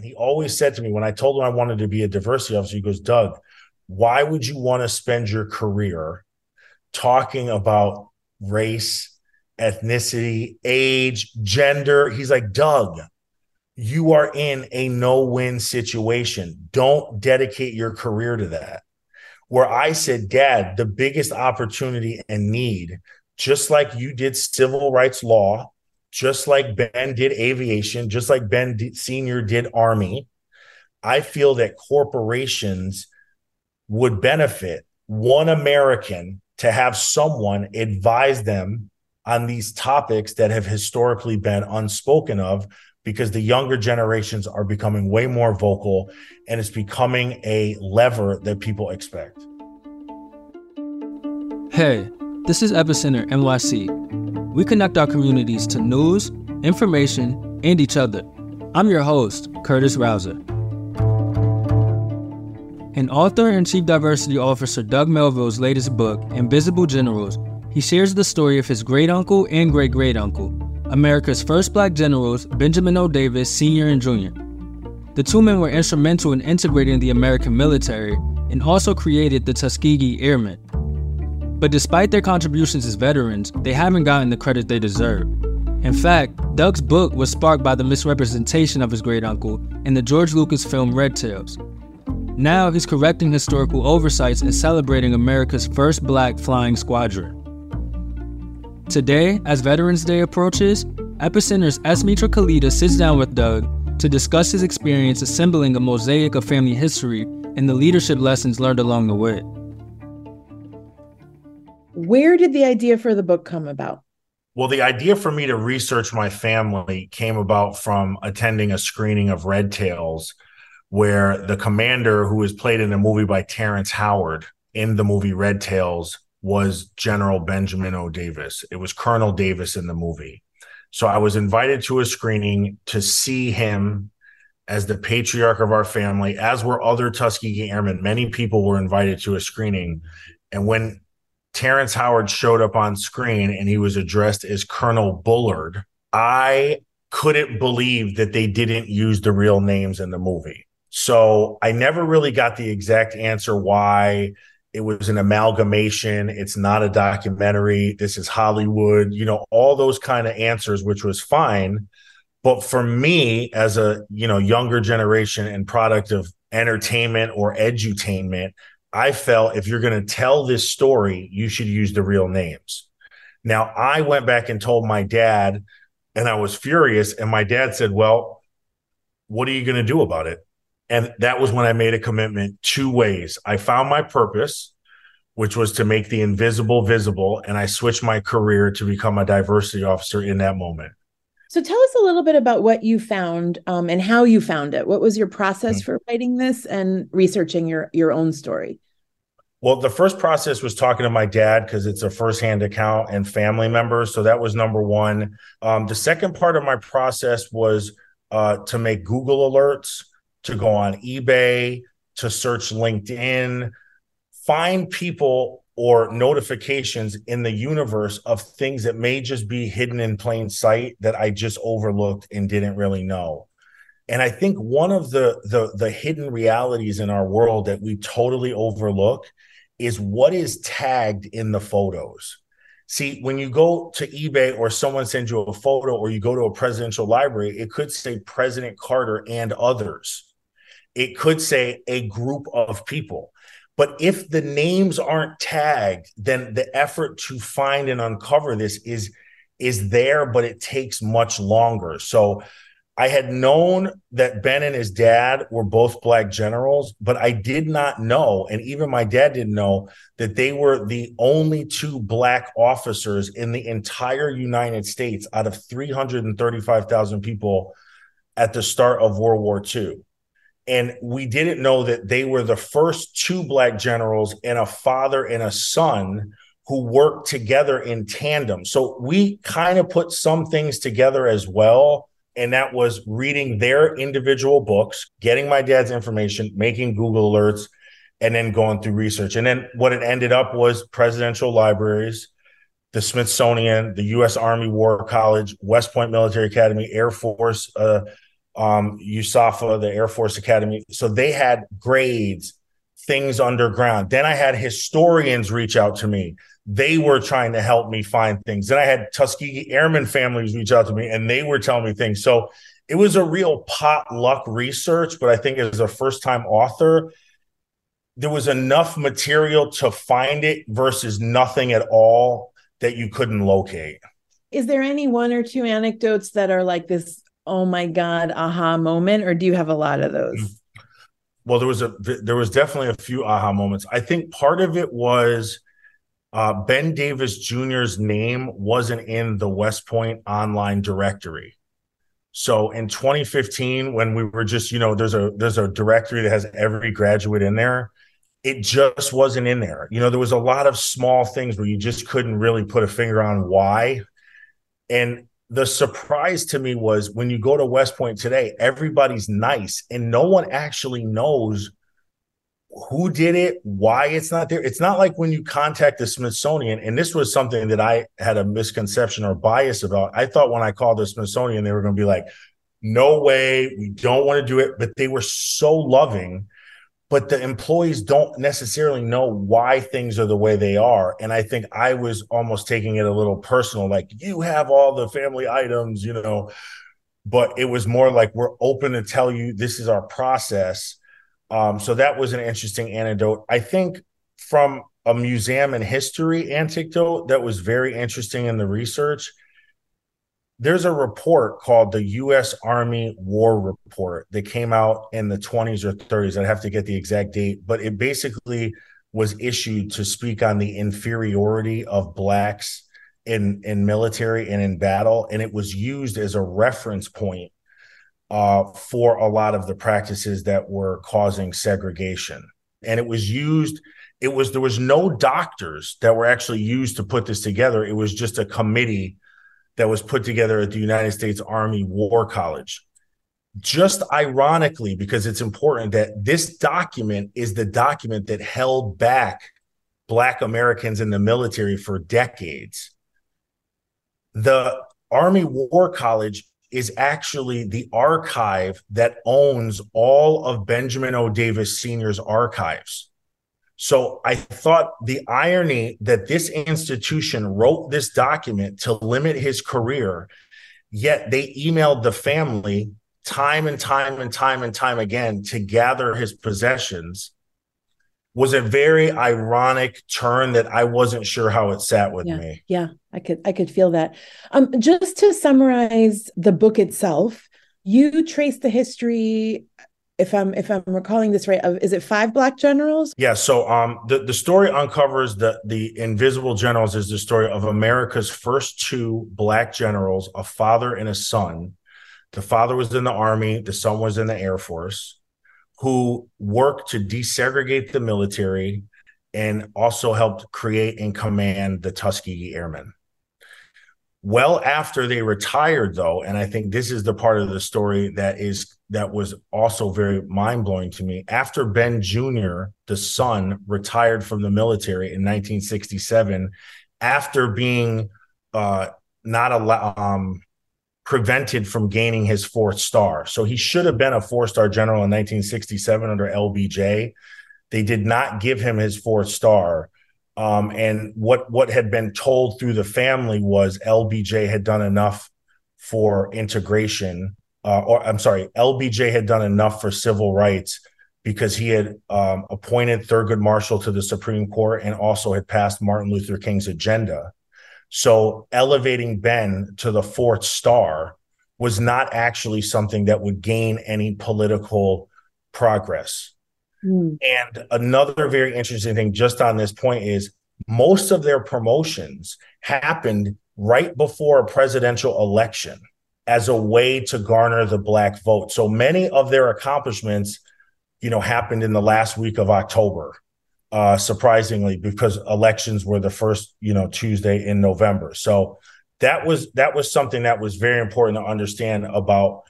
And he always said to me when I told him I wanted to be a diversity officer, he goes, Doug, why would you want to spend your career talking about race, ethnicity, age, gender? He's like, Doug, you are in a no win situation. Don't dedicate your career to that. Where I said, Dad, the biggest opportunity and need, just like you did civil rights law, just like Ben did aviation, just like Ben Sr. did Army, I feel that corporations would benefit one American to have someone advise them on these topics that have historically been unspoken of because the younger generations are becoming way more vocal and it's becoming a lever that people expect. Hey, this is Epicenter NYC. We connect our communities to news, information, and each other. I'm your host, Curtis Rouser. In author and chief diversity officer Doug Melville's latest book, Invisible Generals, he shares the story of his great uncle and great great uncle, America's first black generals, Benjamin O. Davis Sr. and Jr. The two men were instrumental in integrating the American military and also created the Tuskegee Airmen. But despite their contributions as veterans, they haven't gotten the credit they deserve. In fact, Doug's book was sparked by the misrepresentation of his great uncle in the George Lucas film Red Tails. Now he's correcting historical oversights and celebrating America's first black flying squadron. Today, as Veterans Day approaches, Epicenter's S. Mitra Kalita sits down with Doug to discuss his experience assembling a mosaic of family history and the leadership lessons learned along the way. Where did the idea for the book come about? Well, the idea for me to research my family came about from attending a screening of Red Tails, where the commander, who was played in a movie by Terrence Howard in the movie Red Tails, was General Benjamin O. Davis. It was Colonel Davis in the movie. So I was invited to a screening to see him as the patriarch of our family, as were other Tuskegee Airmen. Many people were invited to a screening. And when Terrence Howard showed up on screen and he was addressed as Colonel Bullard, I couldn't believe that they didn't use the real names in the movie. So I never really got the exact answer why it was an amalgamation. It's not a documentary. This is Hollywood, you know, all those kind of answers, which was fine. But for me, as a you know younger generation and product of entertainment or edutainment, I felt if you're going to tell this story, you should use the real names. Now, I went back and told my dad, and I was furious. And my dad said, Well, what are you going to do about it? And that was when I made a commitment two ways. I found my purpose, which was to make the invisible visible. And I switched my career to become a diversity officer in that moment. So tell us a little bit about what you found um, and how you found it. What was your process mm-hmm. for writing this and researching your your own story? Well, the first process was talking to my dad because it's a firsthand account and family members. So that was number one. Um, the second part of my process was uh, to make Google alerts, to go on eBay, to search LinkedIn, find people or notifications in the universe of things that may just be hidden in plain sight that I just overlooked and didn't really know. And I think one of the the the hidden realities in our world that we totally overlook is what is tagged in the photos. See, when you go to eBay or someone sends you a photo or you go to a presidential library, it could say President Carter and others. It could say a group of people. But if the names aren't tagged, then the effort to find and uncover this is is there, but it takes much longer. So I had known that Ben and his dad were both black generals, but I did not know, and even my dad didn't know, that they were the only two black officers in the entire United States out of 335,000 people at the start of World War II and we didn't know that they were the first two black generals and a father and a son who worked together in tandem. So we kind of put some things together as well. And that was reading their individual books, getting my dad's information, making Google alerts, and then going through research. And then what it ended up was presidential libraries, the Smithsonian, the U.S. Army War College, West Point Military Academy, Air Force, uh, um, USAFA, the Air Force Academy. So they had grades, things underground. Then I had historians reach out to me. They were trying to help me find things. Then I had Tuskegee Airmen families reach out to me and they were telling me things. So it was a real potluck research, but I think as a first time author, there was enough material to find it versus nothing at all that you couldn't locate. Is there any one or two anecdotes that are like this, oh my God, aha moment, or do you have a lot of those? Mm. Well, there was a there was definitely a few aha moments. I think part of it was uh, Ben Davis Jr.'s name wasn't in the West Point online directory. So in 2015, when we were just, you know, there's a there's a directory that has every graduate in there it just wasn't in there. You know, there was a lot of small things where you just couldn't really put a finger on why. And the surprise to me was when you go to West Point today, everybody's nice and no one actually knows who did it, why it's not there. It's not like when you contact the Smithsonian, and this was something that I had a misconception or bias about. I thought when I called the Smithsonian, they were going to be like, no way, we don't want to do it. But they were so loving but the employees don't necessarily know why things are the way they are. And I think I was almost taking it a little personal, like you have all the family items, you know. But it was more like we're open to tell you this is our process. Um, so that was an interesting anecdote. I think from a museum and history anecdote that was very interesting in the research there's a report called the U.S. Army War Report that came out in the 20s or 30s. I'd have to get the exact date, but it basically was issued to speak on the inferiority of blacks in in military and in battle, and it was used as a reference point uh, for a lot of the practices that were causing segregation. And it was used. It was there was no doctors that were actually used to put this together. It was just a committee that was put together at the United States Army War College. Just ironically, because it's important that this document is the document that held back Black Americans in the military for decades. The Army War College is actually the archive that owns all of Benjamin O. Davis Sr.'s archives. So I thought the irony that this institution wrote this document to limit his career, yet they emailed the family time and time and time and time again to gather his possessions was a very ironic turn that I wasn't sure how it sat with yeah, me. Yeah, I could I could feel that. Um, just to summarize the book itself, you trace the history if I'm if I'm recalling this right, of is it five black generals? Yeah. So um the, the story uncovers the the invisible generals is the story of America's first two black generals, a father and a son. The father was in the army, the son was in the Air Force, who worked to desegregate the military and also helped create and command the Tuskegee Airmen. Well, after they retired, though, and I think this is the part of the story that is that was also very mind blowing to me. After Ben Jr., the son, retired from the military in 1967, after being uh, not allowed, um, prevented from gaining his fourth star. So he should have been a four star general in 1967 under LBJ. They did not give him his fourth star. Um, and what what had been told through the family was LBJ had done enough for integration, uh, or I'm sorry, LBJ had done enough for civil rights because he had um, appointed Thurgood Marshall to the Supreme Court and also had passed Martin Luther King's agenda. So elevating Ben to the fourth star was not actually something that would gain any political progress. Mm. And another very interesting thing just on this point is most of their promotions happened right before a presidential election as a way to garner the black vote. So many of their accomplishments, you know, happened in the last week of October. Uh, surprisingly, because elections were the first, you know, Tuesday in November. So that was that was something that was very important to understand about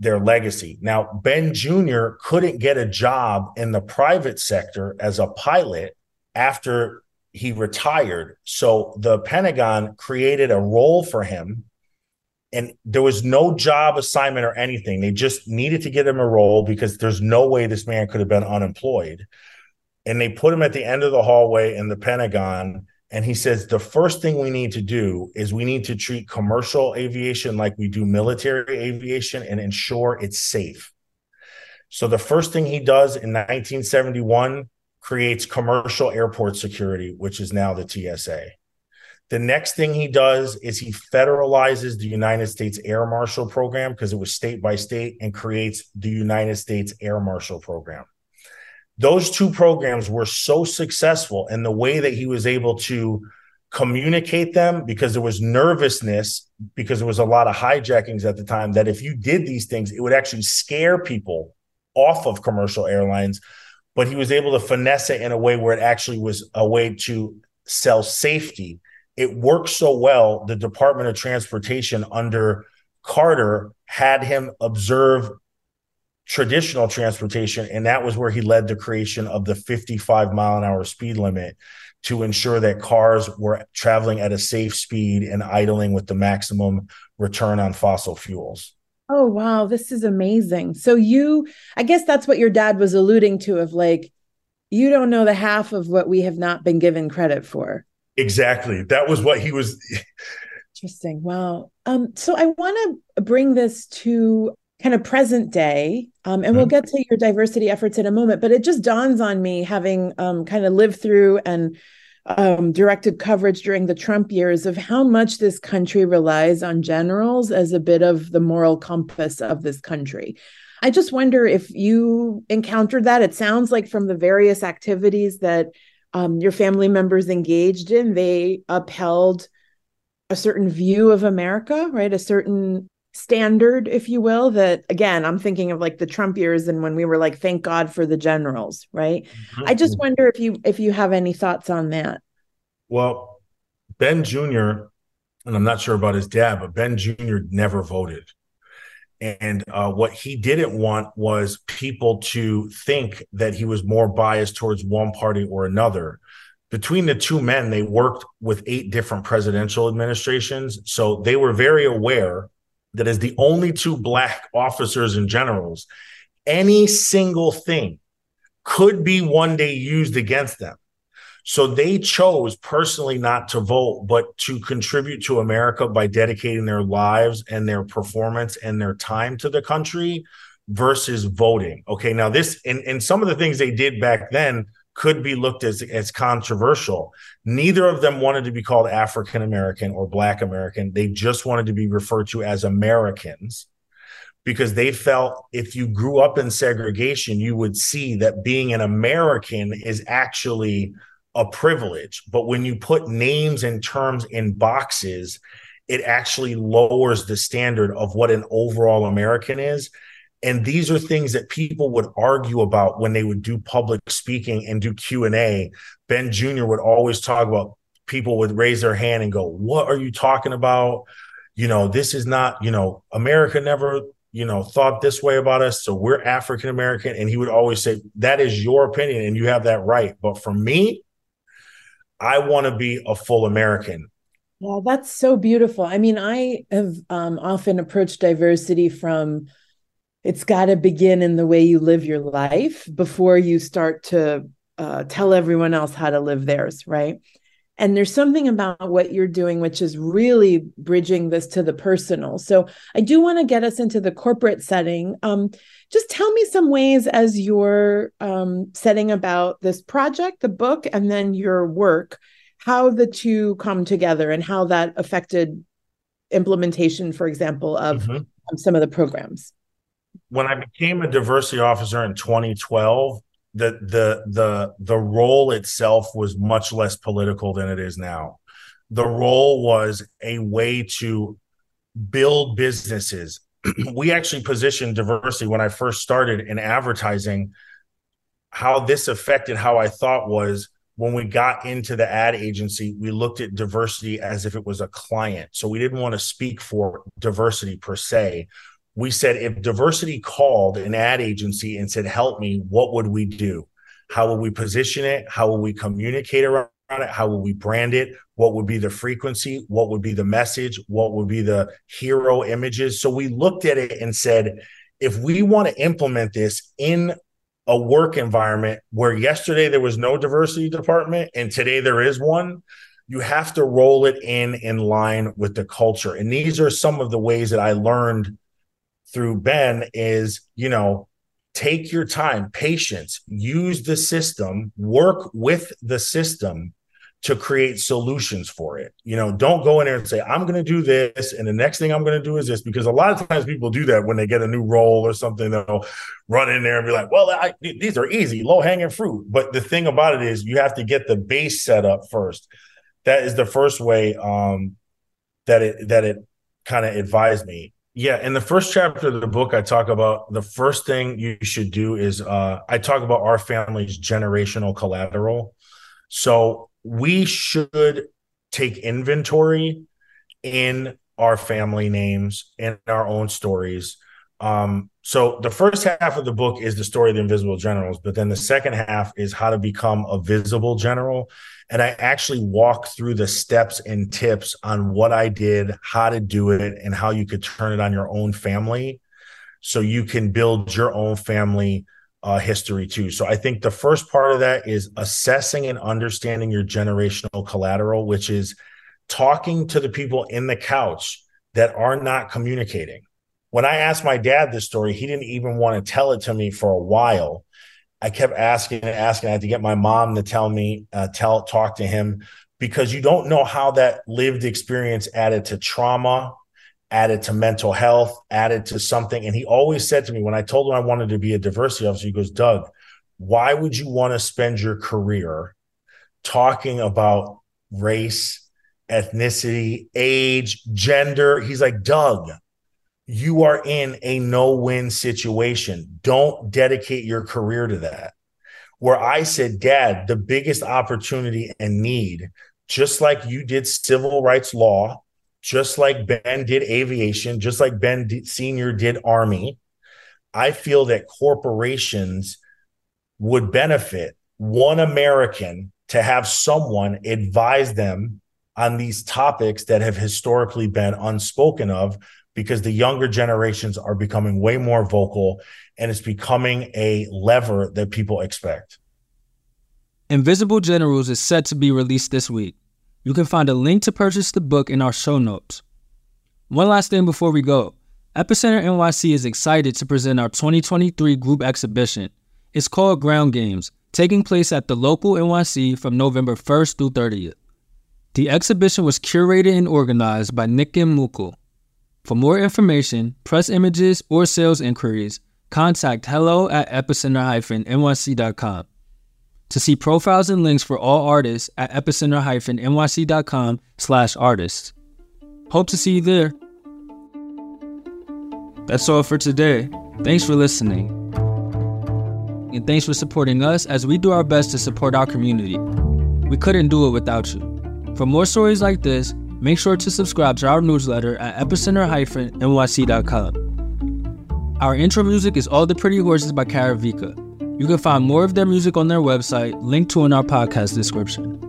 their legacy. Now, Ben Jr. couldn't get a job in the private sector as a pilot after he retired. So the Pentagon created a role for him and there was no job assignment or anything. They just needed to get him a role because there's no way this man could have been unemployed. And they put him at the end of the hallway in the Pentagon. And he says, the first thing we need to do is we need to treat commercial aviation like we do military aviation and ensure it's safe. So the first thing he does in 1971 creates commercial airport security, which is now the TSA. The next thing he does is he federalizes the United States Air Marshal Program because it was state by state and creates the United States Air Marshal Program. Those two programs were so successful in the way that he was able to communicate them because there was nervousness because there was a lot of hijackings at the time that if you did these things it would actually scare people off of commercial airlines but he was able to finesse it in a way where it actually was a way to sell safety it worked so well, the Department of Transportation under Carter had him observe traditional transportation. And that was where he led the creation of the 55 mile an hour speed limit to ensure that cars were traveling at a safe speed and idling with the maximum return on fossil fuels. Oh, wow. This is amazing. So, you, I guess that's what your dad was alluding to of like, you don't know the half of what we have not been given credit for. Exactly. That was what he was. Interesting. Wow. Um, so I want to bring this to kind of present day, um, and mm-hmm. we'll get to your diversity efforts in a moment. But it just dawns on me, having um, kind of lived through and um, directed coverage during the Trump years, of how much this country relies on generals as a bit of the moral compass of this country. I just wonder if you encountered that. It sounds like from the various activities that um, your family members engaged in, they upheld a certain view of America, right? A certain standard, if you will, that again, I'm thinking of like the Trump years and when we were like, thank God for the generals, right? Mm-hmm. I just wonder if you if you have any thoughts on that. Well, Ben Jr., and I'm not sure about his dad, but Ben Jr. never voted. And uh, what he didn't want was people to think that he was more biased towards one party or another. Between the two men, they worked with eight different presidential administrations. So they were very aware that as the only two black officers and generals, any single thing could be one day used against them. So they chose personally not to vote, but to contribute to America by dedicating their lives and their performance and their time to the country versus voting. Okay. Now, this and, and some of the things they did back then could be looked as, as controversial. Neither of them wanted to be called African American or Black American. They just wanted to be referred to as Americans because they felt if you grew up in segregation, you would see that being an American is actually a privilege. But when you put names and terms in boxes, it actually lowers the standard of what an overall American is. And these are things that people would argue about when they would do public speaking and do Q&A. Ben Jr. would always talk about people would raise their hand and go, "What are you talking about? You know, this is not, you know, America never you know, thought this way about us. So we're African American. And he would always say, that is your opinion and you have that right. But for me, I want to be a full American. Yeah, that's so beautiful. I mean, I have um, often approached diversity from it's got to begin in the way you live your life before you start to uh, tell everyone else how to live theirs, right? And there's something about what you're doing, which is really bridging this to the personal. So I do want to get us into the corporate setting. Um, just tell me some ways as you're um, setting about this project, the book, and then your work, how the two come together and how that affected implementation, for example, of mm-hmm. um, some of the programs. When I became a diversity officer in 2012, the the the the role itself was much less political than it is now. The role was a way to build businesses. we actually positioned diversity when I first started in advertising. How this affected how I thought was when we got into the ad agency, we looked at diversity as if it was a client. So we didn't want to speak for diversity per se we said if diversity called an ad agency and said help me what would we do how will we position it how will we communicate around it? How would we brand it? What would be the frequency? What would be the message? What would be the hero images? So we looked at it and said, if we want to implement this in a work environment where yesterday there was no diversity department and today there is one, you have to roll it in in line with the culture. And these are some of the ways that I learned through Ben is, you know, take your time, patience, use the system, work with the system to create solutions for it. You know, don't go in there and say, I'm going to do this. And the next thing I'm going to do is this, because a lot of times people do that when they get a new role or something, they'll run in there and be like, well, I, these are easy, low hanging fruit. But the thing about it is you have to get the base set up first. That is the first way um, that it, that it kind of advised me. Yeah, in the first chapter of the book, I talk about the first thing you should do is uh, I talk about our family's generational collateral. So we should take inventory in our family names in our own stories. Um, so the first half of the book is the story of the invisible generals, but then the second half is how to become a visible general. And I actually walk through the steps and tips on what I did, how to do it, and how you could turn it on your own family so you can build your own family uh, history too. So I think the first part of that is assessing and understanding your generational collateral, which is talking to the people in the couch that are not communicating. When I asked my dad this story, he didn't even want to tell it to me for a while. I kept asking and asking. I had to get my mom to tell me, uh, tell, talk to him because you don't know how that lived experience added to trauma added to mental health, added to something. And he always said to me when I told him I wanted to be a diversity officer, he goes, Doug, why would you want to spend your career talking about race, ethnicity, age, gender? He's like, Doug, you are in a no win situation. Don't dedicate your career to that. Where I said, Dad, the biggest opportunity and need, just like you did civil rights law, just like Ben did aviation, just like Ben Senior did Army. I feel that corporations would benefit one American to have someone advise them on these topics that have historically been unspoken of because the younger generations are becoming way more vocal and it's becoming a lever that people expect. Invisible Generals is set to be released this week. You can find a link to purchase the book in our show notes. One last thing before we go Epicenter NYC is excited to present our 2023 group exhibition. It's called Ground Games, taking place at the local NYC from November 1st through 30th. The exhibition was curated and organized by Nikim Mukul. For more information, press images, or sales inquiries, contact hello at epicenter-nyc.com. To see profiles and links for all artists at epicenter-nyc.com slash artists. Hope to see you there. That's all for today. Thanks for listening. And thanks for supporting us as we do our best to support our community. We couldn't do it without you. For more stories like this, make sure to subscribe to our newsletter at epicenter-nyc.com. Our intro music is All the Pretty Horses by Karavika. You can find more of their music on their website, linked to in our podcast description.